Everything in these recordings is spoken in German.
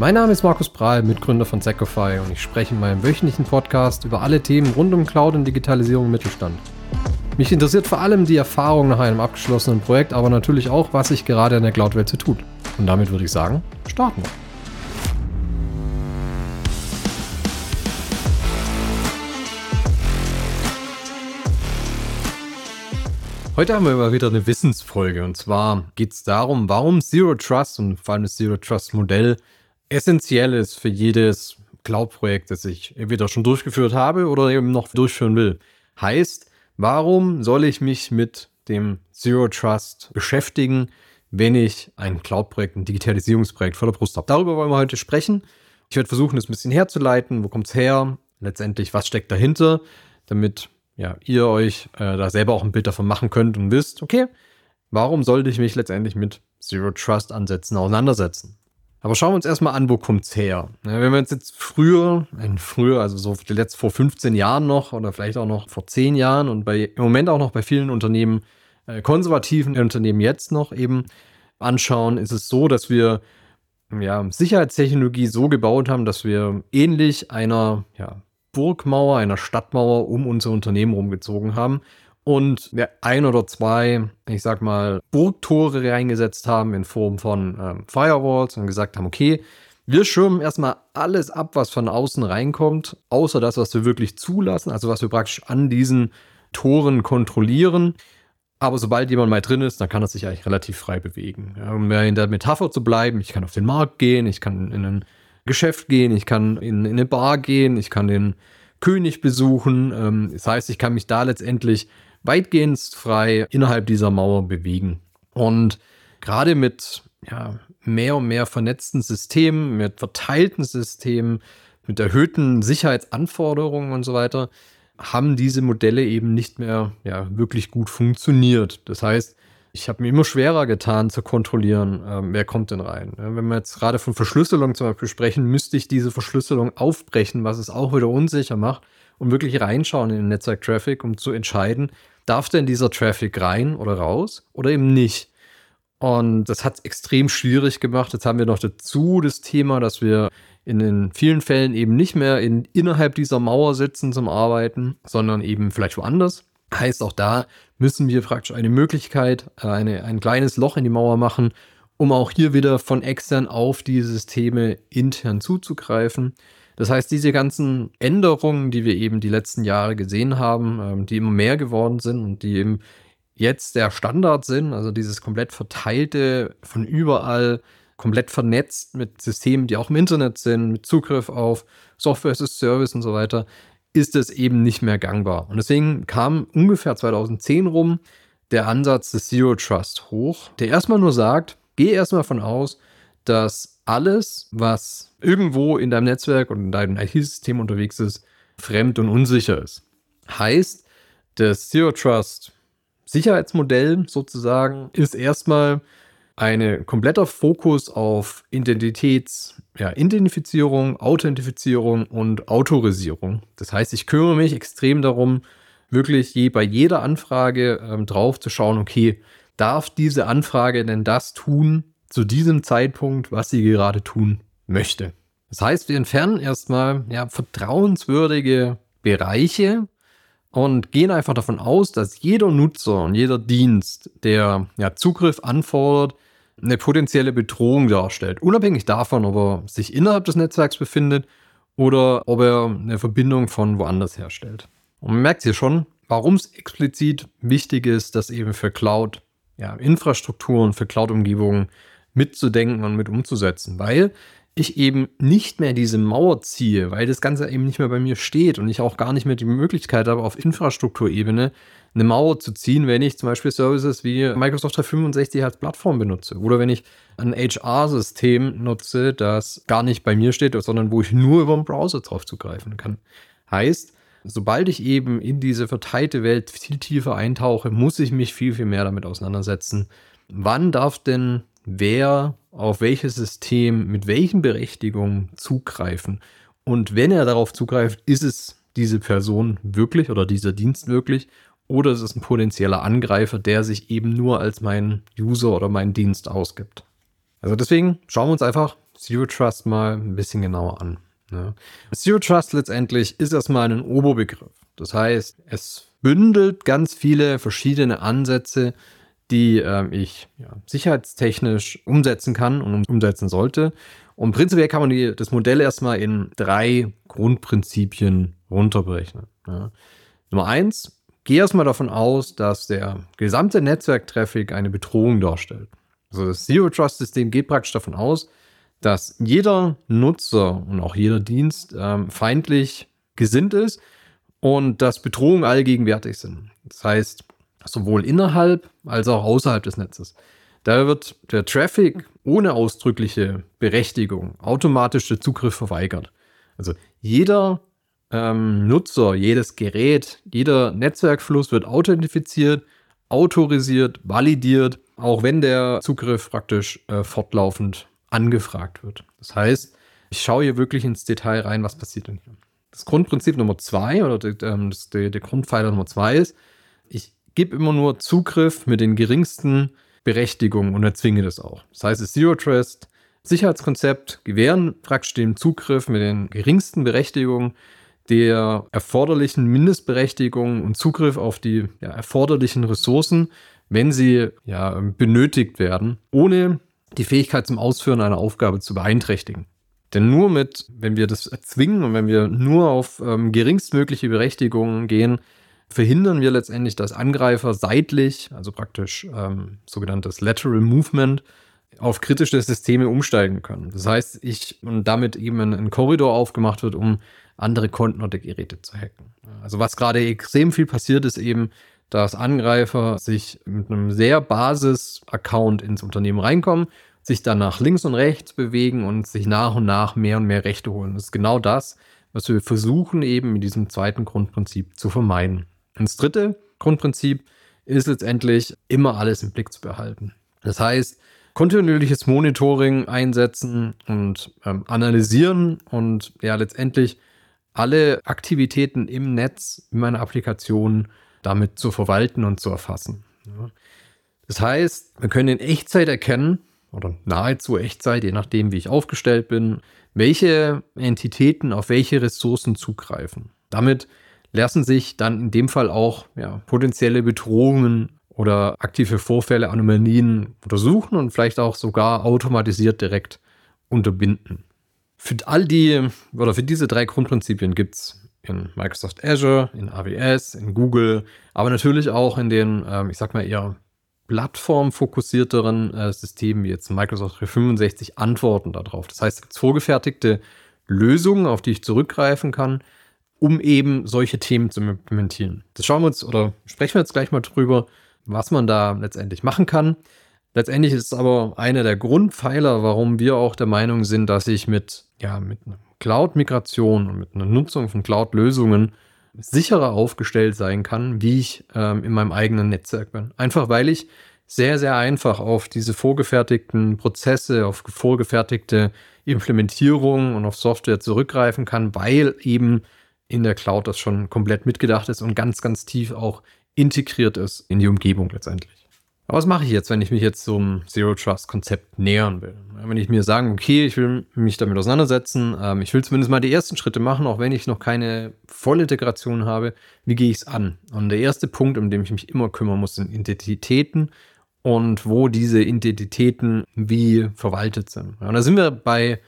Mein Name ist Markus Prahl, Mitgründer von Secofy und ich spreche in meinem wöchentlichen Podcast über alle Themen rund um Cloud und Digitalisierung im Mittelstand. Mich interessiert vor allem die Erfahrung nach einem abgeschlossenen Projekt, aber natürlich auch, was sich gerade in der Cloud-Welt so tut. Und damit würde ich sagen, starten wir. Heute haben wir mal wieder eine Wissensfolge und zwar geht es darum, warum Zero Trust und vor allem das Zero Trust Modell essentiell ist für jedes Cloud-Projekt, das ich entweder schon durchgeführt habe oder eben noch durchführen will. Heißt, warum soll ich mich mit dem Zero Trust beschäftigen, wenn ich ein Cloud-Projekt, ein Digitalisierungsprojekt vor der Brust habe? Darüber wollen wir heute sprechen. Ich werde versuchen, das ein bisschen herzuleiten. Wo kommt es her? Letztendlich, was steckt dahinter? Damit ja, ihr euch äh, da selber auch ein Bild davon machen könnt und wisst, okay, warum sollte ich mich letztendlich mit Zero Trust Ansätzen auseinandersetzen? Aber schauen wir uns erstmal an, wo kommt's her? Ja, wenn wir uns jetzt früher, früher, also so letzt vor 15 Jahren noch oder vielleicht auch noch vor 10 Jahren und bei im Moment auch noch bei vielen Unternehmen, äh, konservativen Unternehmen jetzt noch eben anschauen, ist es so, dass wir ja, Sicherheitstechnologie so gebaut haben, dass wir ähnlich einer ja, Burgmauer, einer Stadtmauer um unser Unternehmen rumgezogen haben und ein oder zwei, ich sag mal, Burgtore reingesetzt haben in Form von ähm, Firewalls und gesagt haben, okay, wir schirmen erstmal alles ab, was von außen reinkommt, außer das, was wir wirklich zulassen, also was wir praktisch an diesen Toren kontrollieren. Aber sobald jemand mal drin ist, dann kann er sich eigentlich relativ frei bewegen. Ja, um in der Metapher zu bleiben, ich kann auf den Markt gehen, ich kann in ein Geschäft gehen, ich kann in, in eine Bar gehen, ich kann den König besuchen. Ähm, das heißt, ich kann mich da letztendlich weitgehend frei innerhalb dieser Mauer bewegen. Und gerade mit ja, mehr und mehr vernetzten Systemen, mit verteilten Systemen, mit erhöhten Sicherheitsanforderungen und so weiter, haben diese Modelle eben nicht mehr ja, wirklich gut funktioniert. Das heißt, ich habe mir immer schwerer getan zu kontrollieren, äh, wer kommt denn rein. Ja, wenn wir jetzt gerade von Verschlüsselung zum Beispiel sprechen, müsste ich diese Verschlüsselung aufbrechen, was es auch wieder unsicher macht und wirklich reinschauen in den Netzwerk-Traffic, um zu entscheiden, darf denn dieser Traffic rein oder raus oder eben nicht. Und das hat es extrem schwierig gemacht. Jetzt haben wir noch dazu das Thema, dass wir in den vielen Fällen eben nicht mehr in, innerhalb dieser Mauer sitzen zum Arbeiten, sondern eben vielleicht woanders. Heißt, auch da müssen wir praktisch eine Möglichkeit, eine, ein kleines Loch in die Mauer machen, um auch hier wieder von extern auf die Systeme intern zuzugreifen. Das heißt, diese ganzen Änderungen, die wir eben die letzten Jahre gesehen haben, ähm, die immer mehr geworden sind und die eben jetzt der Standard sind, also dieses komplett verteilte, von überall komplett vernetzt mit Systemen, die auch im Internet sind, mit Zugriff auf Software as a Service und so weiter, ist es eben nicht mehr gangbar. Und deswegen kam ungefähr 2010 rum der Ansatz des Zero Trust hoch, der erstmal nur sagt, geh erstmal von aus, dass alles, was irgendwo in deinem Netzwerk und in deinem IT-System unterwegs ist, fremd und unsicher ist. Heißt, das Zero Trust Sicherheitsmodell sozusagen ist erstmal ein kompletter Fokus auf Identitäts, ja, Identifizierung, Authentifizierung und Autorisierung. Das heißt, ich kümmere mich extrem darum, wirklich je, bei jeder Anfrage ähm, drauf zu schauen, okay, darf diese Anfrage denn das tun, zu diesem Zeitpunkt, was sie gerade tun möchte. Das heißt, wir entfernen erstmal ja, vertrauenswürdige Bereiche und gehen einfach davon aus, dass jeder Nutzer und jeder Dienst, der ja, Zugriff anfordert, eine potenzielle Bedrohung darstellt. Unabhängig davon, ob er sich innerhalb des Netzwerks befindet oder ob er eine Verbindung von woanders herstellt. Und man merkt hier schon, warum es explizit wichtig ist, dass eben für Cloud, ja, Infrastrukturen, für Cloud-Umgebungen mitzudenken und mit umzusetzen, weil ich eben nicht mehr diese Mauer ziehe, weil das Ganze eben nicht mehr bei mir steht und ich auch gar nicht mehr die Möglichkeit habe, auf Infrastrukturebene eine Mauer zu ziehen, wenn ich zum Beispiel Services wie Microsoft 365 als Plattform benutze oder wenn ich ein HR-System nutze, das gar nicht bei mir steht, sondern wo ich nur über den Browser drauf zugreifen kann. Heißt, sobald ich eben in diese verteilte Welt viel tiefer eintauche, muss ich mich viel, viel mehr damit auseinandersetzen. Wann darf denn wer auf welches System mit welchen Berechtigungen zugreifen. Und wenn er darauf zugreift, ist es diese Person wirklich oder dieser Dienst wirklich oder ist es ein potenzieller Angreifer, der sich eben nur als mein User oder mein Dienst ausgibt. Also deswegen schauen wir uns einfach Zero Trust mal ein bisschen genauer an. Ne? Zero Trust letztendlich ist erstmal ein Oberbegriff. Das heißt, es bündelt ganz viele verschiedene Ansätze, die äh, ich ja, sicherheitstechnisch umsetzen kann und umsetzen sollte. Und prinzipiell kann man die, das Modell erstmal in drei Grundprinzipien runterbrechen. Ja. Nummer eins, gehe erstmal davon aus, dass der gesamte Netzwerktraffic eine Bedrohung darstellt. Also das Zero Trust System geht praktisch davon aus, dass jeder Nutzer und auch jeder Dienst ähm, feindlich gesinnt ist und dass Bedrohungen allgegenwärtig sind. Das heißt, sowohl innerhalb als auch außerhalb des Netzes. Da wird der Traffic ohne ausdrückliche Berechtigung automatisch der Zugriff verweigert. Also jeder ähm, Nutzer, jedes Gerät, jeder Netzwerkfluss wird authentifiziert, autorisiert, validiert, auch wenn der Zugriff praktisch äh, fortlaufend angefragt wird. Das heißt, ich schaue hier wirklich ins Detail rein, was passiert denn hier. Das Grundprinzip Nummer zwei oder der, ähm, der Grundpfeiler Nummer zwei ist, gebe immer nur Zugriff mit den geringsten Berechtigungen und erzwinge das auch. Das heißt, das Zero Trust Sicherheitskonzept gewähren praktisch den Zugriff mit den geringsten Berechtigungen der erforderlichen Mindestberechtigungen und Zugriff auf die ja, erforderlichen Ressourcen, wenn sie ja, benötigt werden, ohne die Fähigkeit zum Ausführen einer Aufgabe zu beeinträchtigen. Denn nur mit, wenn wir das erzwingen und wenn wir nur auf ähm, geringstmögliche Berechtigungen gehen, verhindern wir letztendlich, dass Angreifer seitlich, also praktisch ähm, sogenanntes Lateral Movement, auf kritische Systeme umsteigen können. Das heißt, ich und damit eben ein, ein Korridor aufgemacht wird, um andere Konten oder Geräte zu hacken. Also was gerade extrem viel passiert, ist eben, dass Angreifer sich mit einem sehr Basis-Account ins Unternehmen reinkommen, sich dann nach links und rechts bewegen und sich nach und nach mehr und mehr Rechte holen. Das ist genau das, was wir versuchen eben mit diesem zweiten Grundprinzip zu vermeiden. Und das dritte Grundprinzip ist letztendlich immer alles im Blick zu behalten. Das heißt, kontinuierliches Monitoring einsetzen und ähm, analysieren und ja letztendlich alle Aktivitäten im Netz, in meiner Applikation damit zu verwalten und zu erfassen. Das heißt, wir können in Echtzeit erkennen, oder nahezu Echtzeit, je nachdem, wie ich aufgestellt bin, welche Entitäten auf welche Ressourcen zugreifen. Damit lassen sich dann in dem Fall auch ja, potenzielle Bedrohungen oder aktive Vorfälle, Anomalien untersuchen und vielleicht auch sogar automatisiert direkt unterbinden. Für all die oder für diese drei Grundprinzipien gibt es in Microsoft Azure, in AWS, in Google, aber natürlich auch in den, ähm, ich sag mal eher plattformfokussierteren äh, Systemen wie jetzt Microsoft 365 Antworten darauf. Das heißt, es gibt vorgefertigte Lösungen, auf die ich zurückgreifen kann, um eben solche Themen zu implementieren. Das schauen wir uns oder sprechen wir jetzt gleich mal drüber, was man da letztendlich machen kann. Letztendlich ist es aber einer der Grundpfeiler, warum wir auch der Meinung sind, dass ich mit, ja, mit Cloud-Migration und mit einer Nutzung von Cloud-Lösungen sicherer aufgestellt sein kann, wie ich ähm, in meinem eigenen Netzwerk bin. Einfach weil ich sehr, sehr einfach auf diese vorgefertigten Prozesse, auf vorgefertigte Implementierungen und auf Software zurückgreifen kann, weil eben in der Cloud das schon komplett mitgedacht ist und ganz, ganz tief auch integriert ist in die Umgebung letztendlich. Aber was mache ich jetzt, wenn ich mich jetzt zum Zero Trust Konzept nähern will? Wenn ich mir sage, okay, ich will mich damit auseinandersetzen, ähm, ich will zumindest mal die ersten Schritte machen, auch wenn ich noch keine Vollintegration habe, wie gehe ich es an? Und der erste Punkt, um den ich mich immer kümmern muss, sind Identitäten und wo diese Identitäten wie verwaltet sind. Und da sind wir bei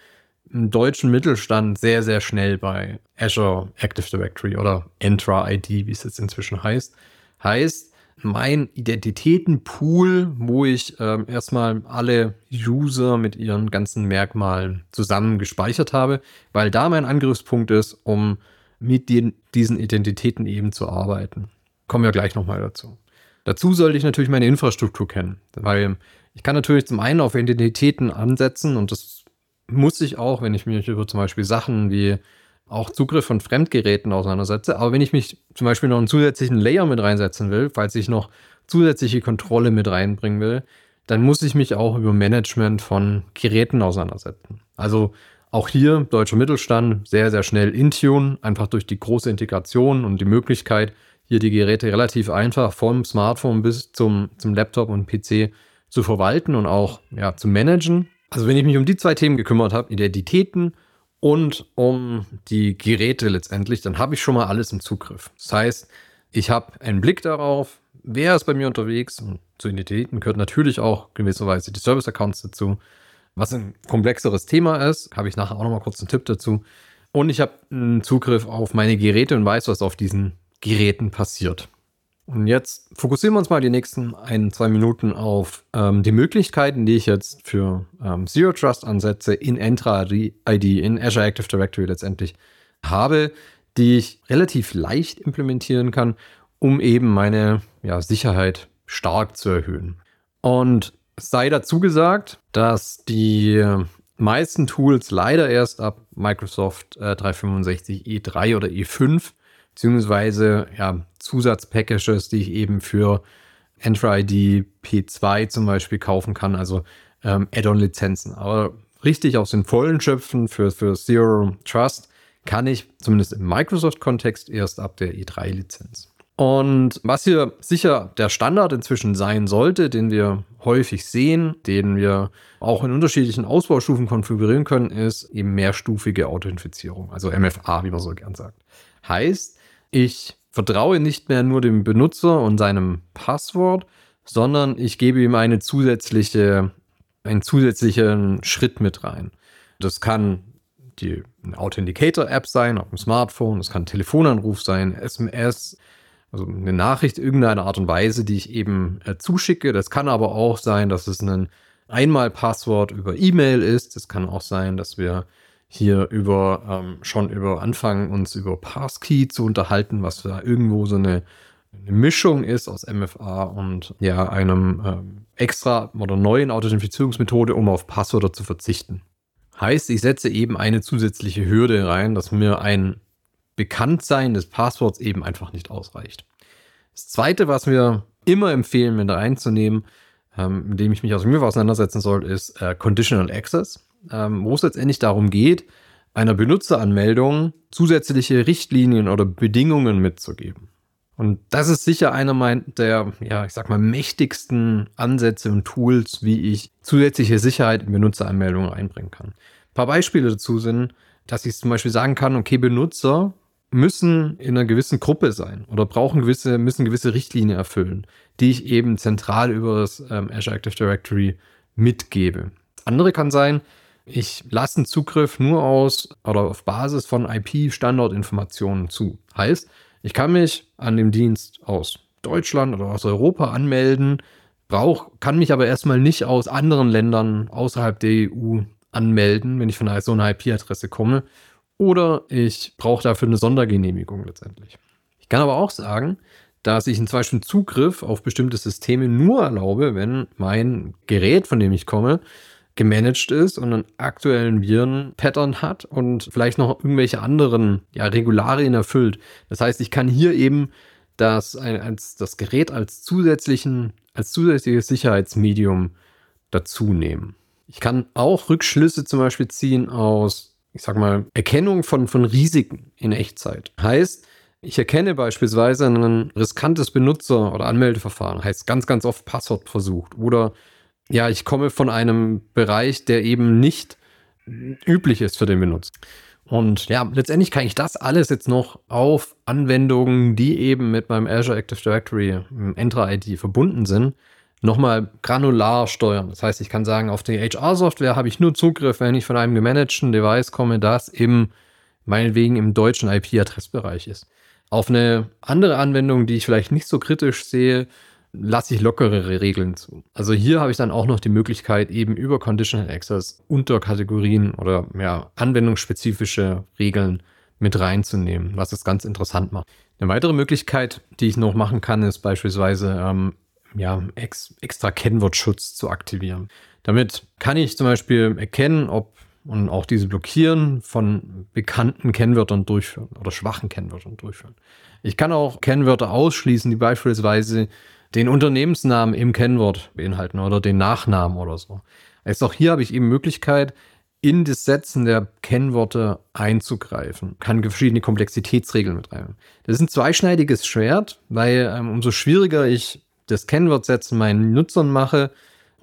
im deutschen Mittelstand sehr, sehr schnell bei Azure Active Directory oder Entra ID, wie es jetzt inzwischen heißt. Heißt, mein Identitätenpool, wo ich äh, erstmal alle User mit ihren ganzen Merkmalen zusammen gespeichert habe, weil da mein Angriffspunkt ist, um mit den, diesen Identitäten eben zu arbeiten. Kommen wir gleich nochmal dazu. Dazu sollte ich natürlich meine Infrastruktur kennen, weil ich kann natürlich zum einen auf Identitäten ansetzen und das muss ich auch, wenn ich mich über zum Beispiel Sachen wie auch Zugriff von Fremdgeräten auseinandersetze. Aber wenn ich mich zum Beispiel noch einen zusätzlichen Layer mit reinsetzen will, falls ich noch zusätzliche Kontrolle mit reinbringen will, dann muss ich mich auch über Management von Geräten auseinandersetzen. Also auch hier deutscher Mittelstand sehr, sehr schnell Intune, einfach durch die große Integration und die Möglichkeit, hier die Geräte relativ einfach vom Smartphone bis zum, zum Laptop und PC zu verwalten und auch ja, zu managen. Also wenn ich mich um die zwei Themen gekümmert habe, Identitäten und um die Geräte letztendlich, dann habe ich schon mal alles im Zugriff. Das heißt, ich habe einen Blick darauf, wer ist bei mir unterwegs. Und zu Identitäten gehört natürlich auch gewisserweise die Service-Accounts dazu. Was ein komplexeres Thema ist, habe ich nachher auch noch mal kurz einen Tipp dazu. Und ich habe einen Zugriff auf meine Geräte und weiß, was auf diesen Geräten passiert. Und jetzt fokussieren wir uns mal die nächsten ein, zwei Minuten auf ähm, die Möglichkeiten, die ich jetzt für ähm, Zero Trust Ansätze in Entra ID, in Azure Active Directory letztendlich habe, die ich relativ leicht implementieren kann, um eben meine ja, Sicherheit stark zu erhöhen. Und sei dazu gesagt, dass die meisten Tools leider erst ab Microsoft äh, 365 E3 oder E5 beziehungsweise ja, Zusatzpackages, die ich eben für Entra-ID P2 zum Beispiel kaufen kann, also ähm, Add-on-Lizenzen. Aber richtig aus den vollen Schöpfen für, für Zero Trust kann ich zumindest im Microsoft-Kontext erst ab der E3-Lizenz. Und was hier sicher der Standard inzwischen sein sollte, den wir häufig sehen, den wir auch in unterschiedlichen Ausbaustufen konfigurieren können, ist eben mehrstufige Authentifizierung, also MFA, wie man so gern sagt. Heißt, ich vertraue nicht mehr nur dem Benutzer und seinem Passwort, sondern ich gebe ihm eine zusätzliche, einen zusätzlichen Schritt mit rein. Das kann die Authenticator-App sein auf dem Smartphone, das kann ein Telefonanruf sein, SMS, also eine Nachricht irgendeiner Art und Weise, die ich eben äh, zuschicke. Das kann aber auch sein, dass es ein Einmalpasswort über E-Mail ist. Es kann auch sein, dass wir hier über ähm, schon über anfangen, uns über Passkey zu unterhalten, was da irgendwo so eine, eine Mischung ist aus MFA und ja, einem ähm, extra oder neuen Authentifizierungsmethode, um auf Passwörter zu verzichten. Heißt, ich setze eben eine zusätzliche Hürde rein, dass mir ein Bekanntsein des Passworts eben einfach nicht ausreicht. Das zweite, was wir immer empfehlen, mit reinzunehmen, ähm, mit dem ich mich aus mir auseinandersetzen soll, ist äh, Conditional Access, ähm, wo es letztendlich darum geht, einer Benutzeranmeldung zusätzliche Richtlinien oder Bedingungen mitzugeben. Und das ist sicher einer der, ja, ich sag mal, mächtigsten Ansätze und Tools, wie ich zusätzliche Sicherheit in Benutzeranmeldungen einbringen kann. Ein paar Beispiele dazu sind, dass ich zum Beispiel sagen kann, okay, Benutzer müssen in einer gewissen Gruppe sein oder brauchen gewisse, müssen gewisse Richtlinien erfüllen, die ich eben zentral über das ähm, Azure Active Directory mitgebe. Andere kann sein, ich lasse einen Zugriff nur aus oder auf Basis von IP-Standardinformationen zu. Heißt, ich kann mich an dem Dienst aus Deutschland oder aus Europa anmelden, brauch, kann mich aber erstmal nicht aus anderen Ländern außerhalb der EU anmelden, wenn ich von so einer IP-Adresse komme oder ich brauche dafür eine Sondergenehmigung letztendlich. Ich kann aber auch sagen, dass ich zum Beispiel Zugriff auf bestimmte Systeme nur erlaube, wenn mein Gerät, von dem ich komme, gemanagt ist und einen aktuellen Viren-Pattern hat und vielleicht noch irgendwelche anderen ja, Regularien erfüllt. Das heißt, ich kann hier eben das, als, das Gerät als, zusätzlichen, als zusätzliches Sicherheitsmedium dazu nehmen. Ich kann auch Rückschlüsse zum Beispiel ziehen aus ich sag mal, Erkennung von, von Risiken in Echtzeit. Heißt, ich erkenne beispielsweise ein riskantes Benutzer- oder Anmeldeverfahren, heißt ganz, ganz oft Passwort versucht. Oder ja, ich komme von einem Bereich, der eben nicht üblich ist für den Benutzer. Und ja, letztendlich kann ich das alles jetzt noch auf Anwendungen, die eben mit meinem Azure Active Directory Entra ID verbunden sind, nochmal granular steuern. Das heißt, ich kann sagen, auf die HR-Software habe ich nur Zugriff, wenn ich von einem gemanagten Device komme, das im, meinetwegen im deutschen IP-Adressbereich ist. Auf eine andere Anwendung, die ich vielleicht nicht so kritisch sehe, lasse ich lockerere Regeln zu. Also hier habe ich dann auch noch die Möglichkeit, eben über Conditional Access Unterkategorien oder ja, anwendungsspezifische Regeln mit reinzunehmen, was es ganz interessant macht. Eine weitere Möglichkeit, die ich noch machen kann, ist beispielsweise ähm, ja, ex, extra Kennwortschutz zu aktivieren. Damit kann ich zum Beispiel erkennen, ob und auch diese Blockieren von bekannten Kennwörtern durchführen oder schwachen Kennwörtern durchführen. Ich kann auch Kennwörter ausschließen, die beispielsweise den Unternehmensnamen im Kennwort beinhalten oder den Nachnamen oder so. Also auch hier habe ich eben Möglichkeit, in das Setzen der Kennworte einzugreifen, kann verschiedene Komplexitätsregeln mit rein. Das ist ein zweischneidiges Schwert, weil ähm, umso schwieriger ich das Kennwortsetzen meinen Nutzern mache,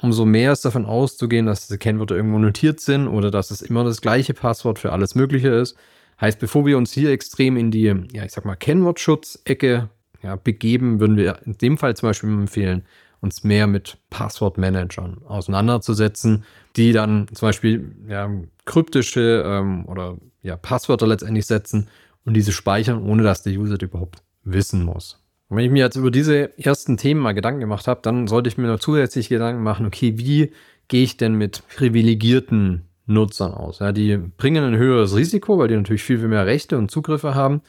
umso mehr ist davon auszugehen, dass diese Kennwörter irgendwo notiert sind oder dass es immer das gleiche Passwort für alles Mögliche ist. Heißt, bevor wir uns hier extrem in die, ja, ich sag mal, Kennwortschutz-Ecke ja, begeben, würden wir in dem Fall zum Beispiel empfehlen, uns mehr mit Passwortmanagern auseinanderzusetzen, die dann zum Beispiel ja, kryptische ähm, oder ja, Passwörter letztendlich setzen und diese speichern, ohne dass der User das überhaupt wissen muss. Und wenn ich mir jetzt über diese ersten Themen mal Gedanken gemacht habe, dann sollte ich mir noch zusätzlich Gedanken machen, okay, wie gehe ich denn mit privilegierten Nutzern aus? Ja, die bringen ein höheres Risiko, weil die natürlich viel, viel mehr Rechte und Zugriffe haben.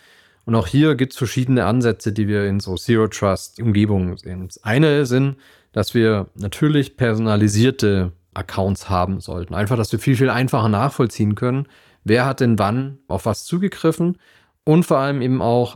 Und auch hier gibt es verschiedene Ansätze, die wir in so Zero Trust Umgebungen sehen. Das eine sind, dass wir natürlich personalisierte Accounts haben sollten. Einfach, dass wir viel, viel einfacher nachvollziehen können, wer hat denn wann auf was zugegriffen und vor allem eben auch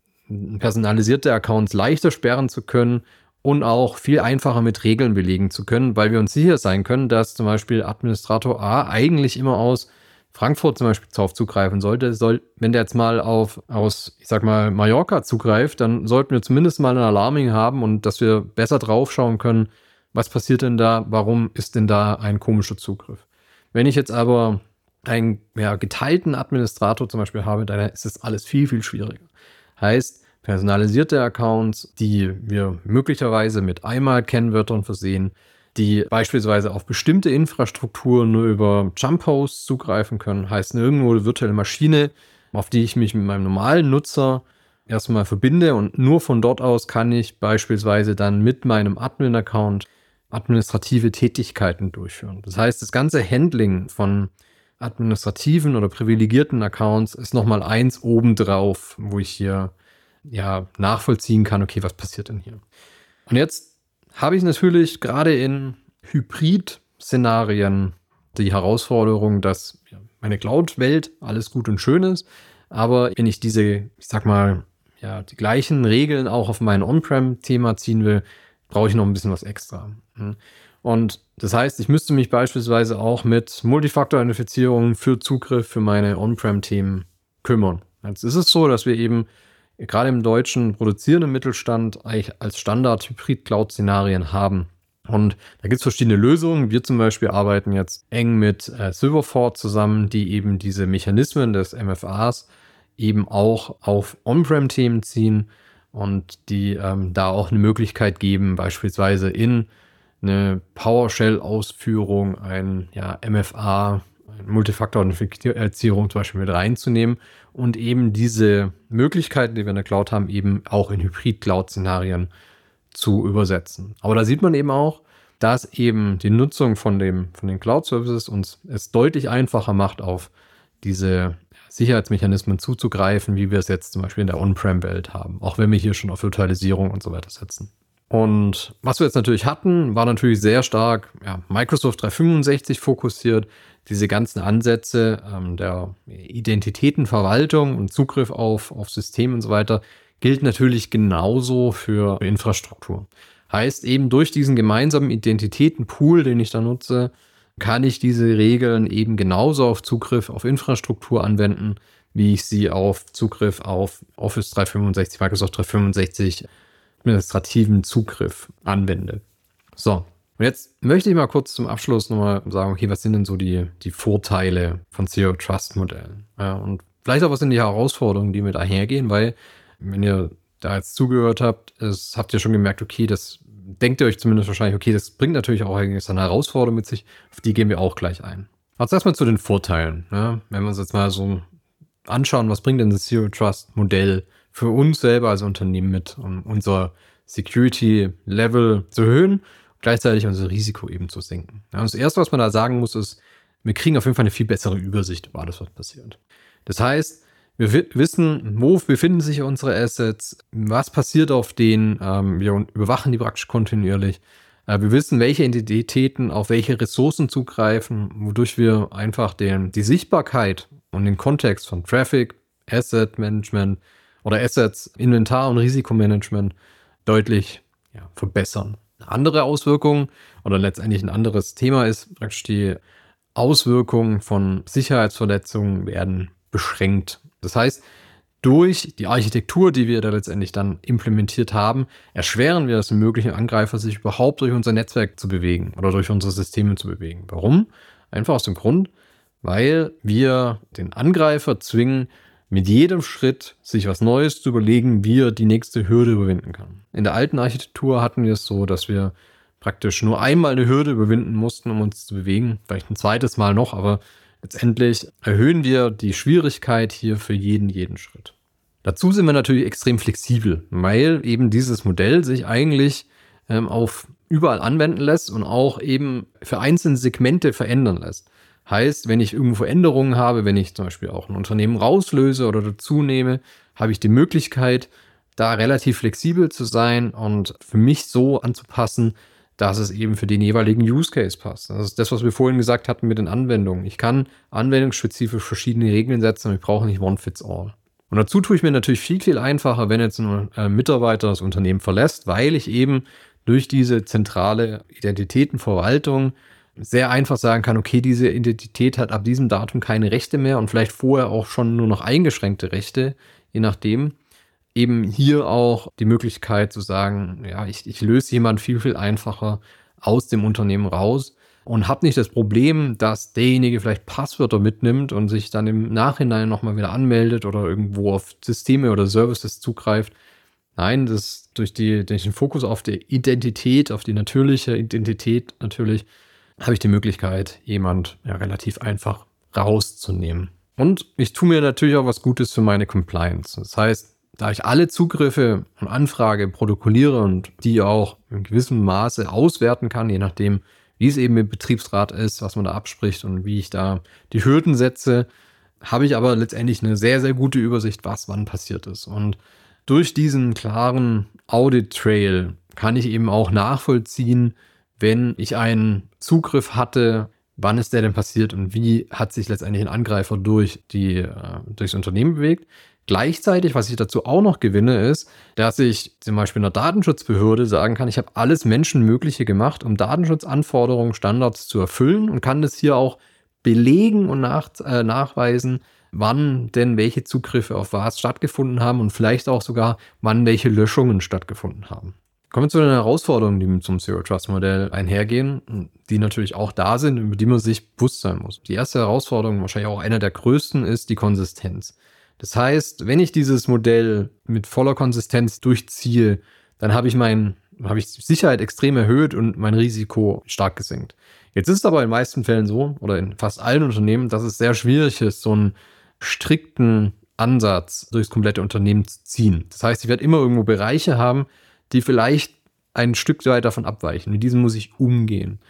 personalisierte Accounts leichter sperren zu können und auch viel einfacher mit Regeln belegen zu können, weil wir uns sicher sein können, dass zum Beispiel Administrator A eigentlich immer aus Frankfurt zum Beispiel drauf zugreifen sollte. Soll, wenn der jetzt mal auf, aus, ich sag mal, Mallorca zugreift, dann sollten wir zumindest mal ein Alarming haben und dass wir besser draufschauen können, was passiert denn da, warum ist denn da ein komischer Zugriff. Wenn ich jetzt aber einen ja, geteilten Administrator zum Beispiel habe, dann ist es alles viel, viel schwieriger. Heißt, personalisierte Accounts, die wir möglicherweise mit Einmal-Kennwörtern versehen, die beispielsweise auf bestimmte Infrastrukturen nur über Jump Hosts zugreifen können, heißt irgendwo eine virtuelle Maschine, auf die ich mich mit meinem normalen Nutzer erstmal verbinde und nur von dort aus kann ich beispielsweise dann mit meinem Admin-Account administrative Tätigkeiten durchführen. Das heißt, das ganze Handling von administrativen oder privilegierten Accounts ist nochmal eins obendrauf, wo ich hier ja nachvollziehen kann, okay, was passiert denn hier? Und jetzt habe ich natürlich gerade in Hybrid-Szenarien die Herausforderung, dass meine Cloud-Welt alles gut und schön ist, aber wenn ich diese, ich sag mal, ja, die gleichen Regeln auch auf mein On-Prem-Thema ziehen will, brauche ich noch ein bisschen was extra. Hm. Und das heißt, ich müsste mich beispielsweise auch mit Multifaktor-Identifizierung für Zugriff für meine On-Prem-Themen kümmern. Jetzt ist es so, dass wir eben gerade im deutschen produzierenden Mittelstand eigentlich als Standard Hybrid-Cloud-Szenarien haben. Und da gibt es verschiedene Lösungen. Wir zum Beispiel arbeiten jetzt eng mit äh, Silverford zusammen, die eben diese Mechanismen des MFAs eben auch auf On-Prem-Themen ziehen und die ähm, da auch eine Möglichkeit geben, beispielsweise in eine PowerShell-Ausführung, ein ja, MFA, Multifaktor-Authentifizierung zum Beispiel mit reinzunehmen und eben diese Möglichkeiten, die wir in der Cloud haben, eben auch in Hybrid-Cloud-Szenarien zu übersetzen. Aber da sieht man eben auch, dass eben die Nutzung von, dem, von den Cloud-Services uns es deutlich einfacher macht, auf diese Sicherheitsmechanismen zuzugreifen, wie wir es jetzt zum Beispiel in der On-Prem-Welt haben, auch wenn wir hier schon auf Virtualisierung und so weiter setzen. Und was wir jetzt natürlich hatten, war natürlich sehr stark ja, Microsoft 365 fokussiert. Diese ganzen Ansätze ähm, der Identitätenverwaltung und Zugriff auf, auf Systeme und so weiter gilt natürlich genauso für Infrastruktur. Heißt eben durch diesen gemeinsamen Identitätenpool, den ich da nutze, kann ich diese Regeln eben genauso auf Zugriff auf Infrastruktur anwenden, wie ich sie auf Zugriff auf Office 365, Microsoft 365 administrativen Zugriff anwende. So, und jetzt möchte ich mal kurz zum Abschluss nochmal sagen, okay, was sind denn so die, die Vorteile von Zero Trust Modellen? Ja, und vielleicht auch was sind die Herausforderungen, die mit einhergehen, weil, wenn ihr da jetzt zugehört habt, es, habt ihr schon gemerkt, okay, das denkt ihr euch zumindest wahrscheinlich, okay, das bringt natürlich auch eine Herausforderung mit sich, auf die gehen wir auch gleich ein. Also erstmal zu den Vorteilen. Ja? Wenn wir uns jetzt mal so anschauen, was bringt denn das Zero Trust Modell für uns selber als Unternehmen mit, um unser Security-Level zu erhöhen gleichzeitig unser Risiko eben zu senken. Ja, das Erste, was man da sagen muss, ist, wir kriegen auf jeden Fall eine viel bessere Übersicht über alles, was passiert. Das heißt, wir wissen, wo befinden sich unsere Assets, was passiert auf denen, ähm, wir überwachen die praktisch kontinuierlich. Äh, wir wissen, welche Identitäten auf welche Ressourcen zugreifen, wodurch wir einfach den, die Sichtbarkeit und den Kontext von Traffic, Asset Management, oder Assets, Inventar und Risikomanagement deutlich ja, verbessern. Eine andere Auswirkung oder letztendlich ein anderes Thema ist praktisch die Auswirkungen von Sicherheitsverletzungen werden beschränkt. Das heißt, durch die Architektur, die wir da letztendlich dann implementiert haben, erschweren wir es dem möglichen Angreifer, sich überhaupt durch unser Netzwerk zu bewegen oder durch unsere Systeme zu bewegen. Warum? Einfach aus dem Grund, weil wir den Angreifer zwingen, mit jedem Schritt sich was Neues zu überlegen, wie er die nächste Hürde überwinden kann. In der alten Architektur hatten wir es so, dass wir praktisch nur einmal eine Hürde überwinden mussten, um uns zu bewegen, vielleicht ein zweites Mal noch, aber letztendlich erhöhen wir die Schwierigkeit hier für jeden, jeden Schritt. Dazu sind wir natürlich extrem flexibel, weil eben dieses Modell sich eigentlich ähm, auf überall anwenden lässt und auch eben für einzelne Segmente verändern lässt. Heißt, wenn ich irgendwo Veränderungen habe, wenn ich zum Beispiel auch ein Unternehmen rauslöse oder dazu nehme, habe ich die Möglichkeit, da relativ flexibel zu sein und für mich so anzupassen, dass es eben für den jeweiligen Use Case passt. Das ist das, was wir vorhin gesagt hatten mit den Anwendungen. Ich kann anwendungsspezifisch verschiedene Regeln setzen und ich brauche nicht One Fits All. Und dazu tue ich mir natürlich viel, viel einfacher, wenn jetzt ein äh, Mitarbeiter das Unternehmen verlässt, weil ich eben durch diese zentrale Identitätenverwaltung sehr einfach sagen kann, okay, diese Identität hat ab diesem Datum keine Rechte mehr und vielleicht vorher auch schon nur noch eingeschränkte Rechte, je nachdem. Eben hier auch die Möglichkeit zu sagen, ja, ich, ich löse jemand viel, viel einfacher aus dem Unternehmen raus und habe nicht das Problem, dass derjenige vielleicht Passwörter mitnimmt und sich dann im Nachhinein nochmal wieder anmeldet oder irgendwo auf Systeme oder Services zugreift. Nein, das durch, die, durch den Fokus auf die Identität, auf die natürliche Identität natürlich, habe ich die Möglichkeit, jemand ja, relativ einfach rauszunehmen. Und ich tue mir natürlich auch was Gutes für meine Compliance. Das heißt, da ich alle Zugriffe und Anfrage protokolliere und die auch in gewissem Maße auswerten kann, je nachdem, wie es eben im Betriebsrat ist, was man da abspricht und wie ich da die Hürden setze, habe ich aber letztendlich eine sehr, sehr gute Übersicht, was wann passiert ist. Und durch diesen klaren Audit-Trail kann ich eben auch nachvollziehen, wenn ich einen Zugriff hatte, wann ist der denn passiert und wie hat sich letztendlich ein Angreifer durch die, äh, durchs Unternehmen bewegt. Gleichzeitig, was ich dazu auch noch gewinne, ist, dass ich zum Beispiel einer Datenschutzbehörde sagen kann, ich habe alles Menschenmögliche gemacht, um Datenschutzanforderungen, Standards zu erfüllen und kann das hier auch belegen und nach, äh, nachweisen, wann denn welche Zugriffe auf was stattgefunden haben und vielleicht auch sogar, wann welche Löschungen stattgefunden haben. Kommen wir zu den Herausforderungen, die mit zum Zero Trust Modell einhergehen, die natürlich auch da sind, über die man sich bewusst sein muss. Die erste Herausforderung, wahrscheinlich auch einer der größten, ist die Konsistenz. Das heißt, wenn ich dieses Modell mit voller Konsistenz durchziehe, dann habe ich mein, habe ich Sicherheit extrem erhöht und mein Risiko stark gesenkt. Jetzt ist es aber in den meisten Fällen so, oder in fast allen Unternehmen, dass es sehr schwierig ist, so einen strikten Ansatz durchs komplette Unternehmen zu ziehen. Das heißt, ich werde immer irgendwo Bereiche haben, die vielleicht ein Stück weit davon abweichen. Mit diesen muss ich umgehen.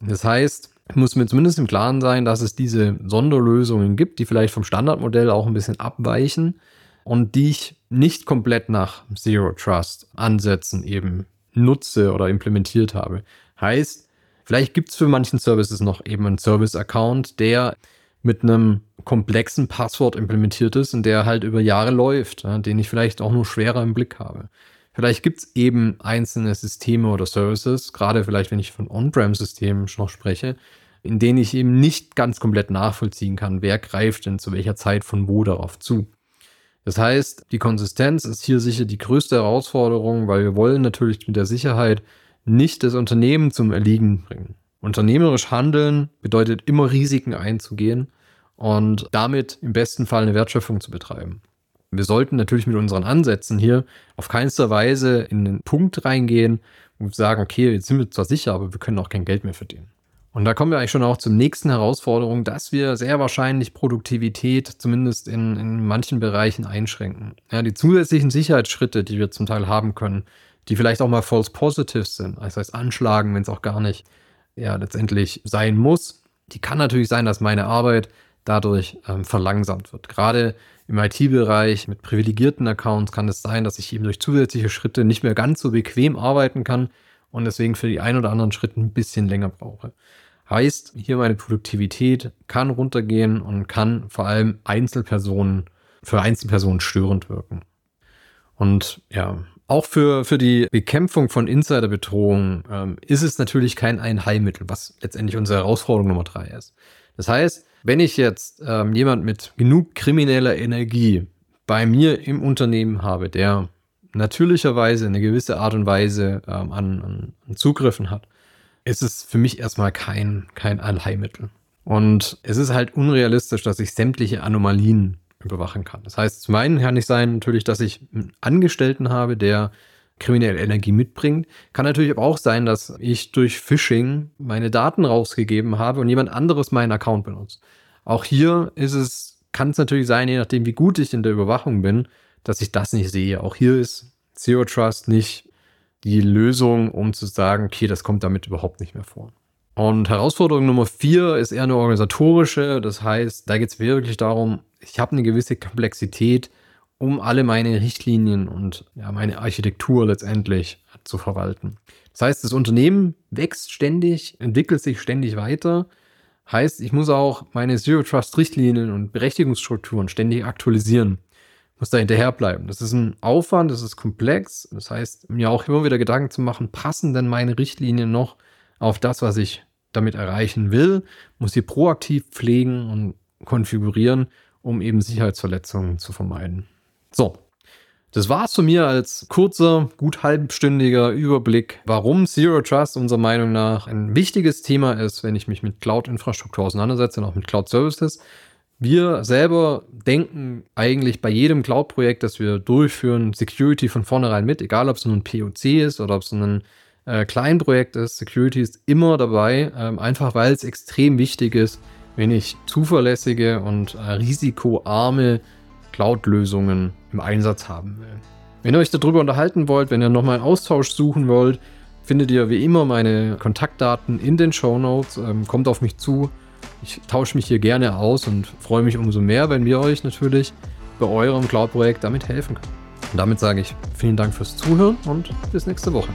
Das heißt, ich muss mir zumindest im Klaren sein, dass es diese Sonderlösungen gibt, die vielleicht vom Standardmodell auch ein bisschen abweichen und die ich nicht komplett nach Zero Trust Ansätzen eben nutze oder implementiert habe. Heißt, vielleicht gibt es für manchen Services noch eben einen Service-Account, der mit einem komplexen Passwort implementiert ist und der halt über Jahre läuft, den ich vielleicht auch nur schwerer im Blick habe. Vielleicht gibt es eben einzelne Systeme oder Services, gerade vielleicht, wenn ich von On-Prem-Systemen noch spreche, in denen ich eben nicht ganz komplett nachvollziehen kann, wer greift denn zu welcher Zeit von wo darauf zu. Das heißt, die Konsistenz ist hier sicher die größte Herausforderung, weil wir wollen natürlich mit der Sicherheit nicht das Unternehmen zum Erliegen bringen. Unternehmerisch handeln bedeutet immer Risiken einzugehen und damit im besten Fall eine Wertschöpfung zu betreiben. Wir sollten natürlich mit unseren Ansätzen hier auf keinster Weise in den Punkt reingehen, wir sagen, okay, jetzt sind wir zwar sicher, aber wir können auch kein Geld mehr verdienen. Und da kommen wir eigentlich schon auch zur nächsten Herausforderung, dass wir sehr wahrscheinlich Produktivität zumindest in, in manchen Bereichen einschränken. Ja, die zusätzlichen Sicherheitsschritte, die wir zum Teil haben können, die vielleicht auch mal false positives sind, das heißt anschlagen, wenn es auch gar nicht ja, letztendlich sein muss, die kann natürlich sein, dass meine Arbeit dadurch ähm, verlangsamt wird. Gerade im IT-Bereich mit privilegierten Accounts kann es sein, dass ich eben durch zusätzliche Schritte nicht mehr ganz so bequem arbeiten kann und deswegen für die ein oder anderen Schritte ein bisschen länger brauche. Heißt, hier meine Produktivität kann runtergehen und kann vor allem Einzelpersonen, für Einzelpersonen störend wirken. Und ja, auch für, für die Bekämpfung von Insiderbedrohungen ähm, ist es natürlich kein Einheilmittel, was letztendlich unsere Herausforderung Nummer drei ist. Das heißt, wenn ich jetzt ähm, jemand mit genug krimineller Energie bei mir im Unternehmen habe, der natürlicherweise eine gewisse Art und Weise ähm, an, an, Zugriffen hat, ist es für mich erstmal kein, kein Allheilmittel. Und es ist halt unrealistisch, dass ich sämtliche Anomalien überwachen kann. Das heißt, zum einen kann nicht sein natürlich, dass ich einen Angestellten habe, der kriminelle Energie mitbringt. Kann natürlich aber auch sein, dass ich durch Phishing meine Daten rausgegeben habe und jemand anderes meinen Account benutzt. Auch hier ist es, kann es natürlich sein, je nachdem, wie gut ich in der Überwachung bin, dass ich das nicht sehe. Auch hier ist Zero Trust nicht die Lösung, um zu sagen, okay, das kommt damit überhaupt nicht mehr vor. Und Herausforderung Nummer vier ist eher eine organisatorische. Das heißt, da geht es wirklich darum, ich habe eine gewisse Komplexität, um alle meine Richtlinien und ja, meine Architektur letztendlich zu verwalten. Das heißt, das Unternehmen wächst ständig, entwickelt sich ständig weiter. Heißt, ich muss auch meine Zero Trust Richtlinien und Berechtigungsstrukturen ständig aktualisieren. Muss da hinterherbleiben. Das ist ein Aufwand, das ist komplex. Das heißt, mir auch immer wieder Gedanken zu machen, passen denn meine Richtlinien noch auf das, was ich damit erreichen will? Muss sie proaktiv pflegen und konfigurieren, um eben Sicherheitsverletzungen zu vermeiden. So, das war's von mir als kurzer, gut halbstündiger Überblick, warum Zero Trust unserer Meinung nach ein wichtiges Thema ist, wenn ich mich mit Cloud-Infrastruktur auseinandersetze und auch mit Cloud-Services. Wir selber denken eigentlich bei jedem Cloud-Projekt, das wir durchführen, Security von vornherein mit, egal ob es nur ein POC ist oder ob es ein äh, Kleinprojekt ist. Security ist immer dabei, ähm, einfach weil es extrem wichtig ist, wenn ich zuverlässige und äh, risikoarme Cloud-Lösungen im Einsatz haben will. Wenn ihr euch darüber unterhalten wollt, wenn ihr nochmal einen Austausch suchen wollt, findet ihr wie immer meine Kontaktdaten in den Show Notes. Ähm, kommt auf mich zu. Ich tausche mich hier gerne aus und freue mich umso mehr, wenn wir euch natürlich bei eurem Cloud-Projekt damit helfen können. Und damit sage ich vielen Dank fürs Zuhören und bis nächste Woche.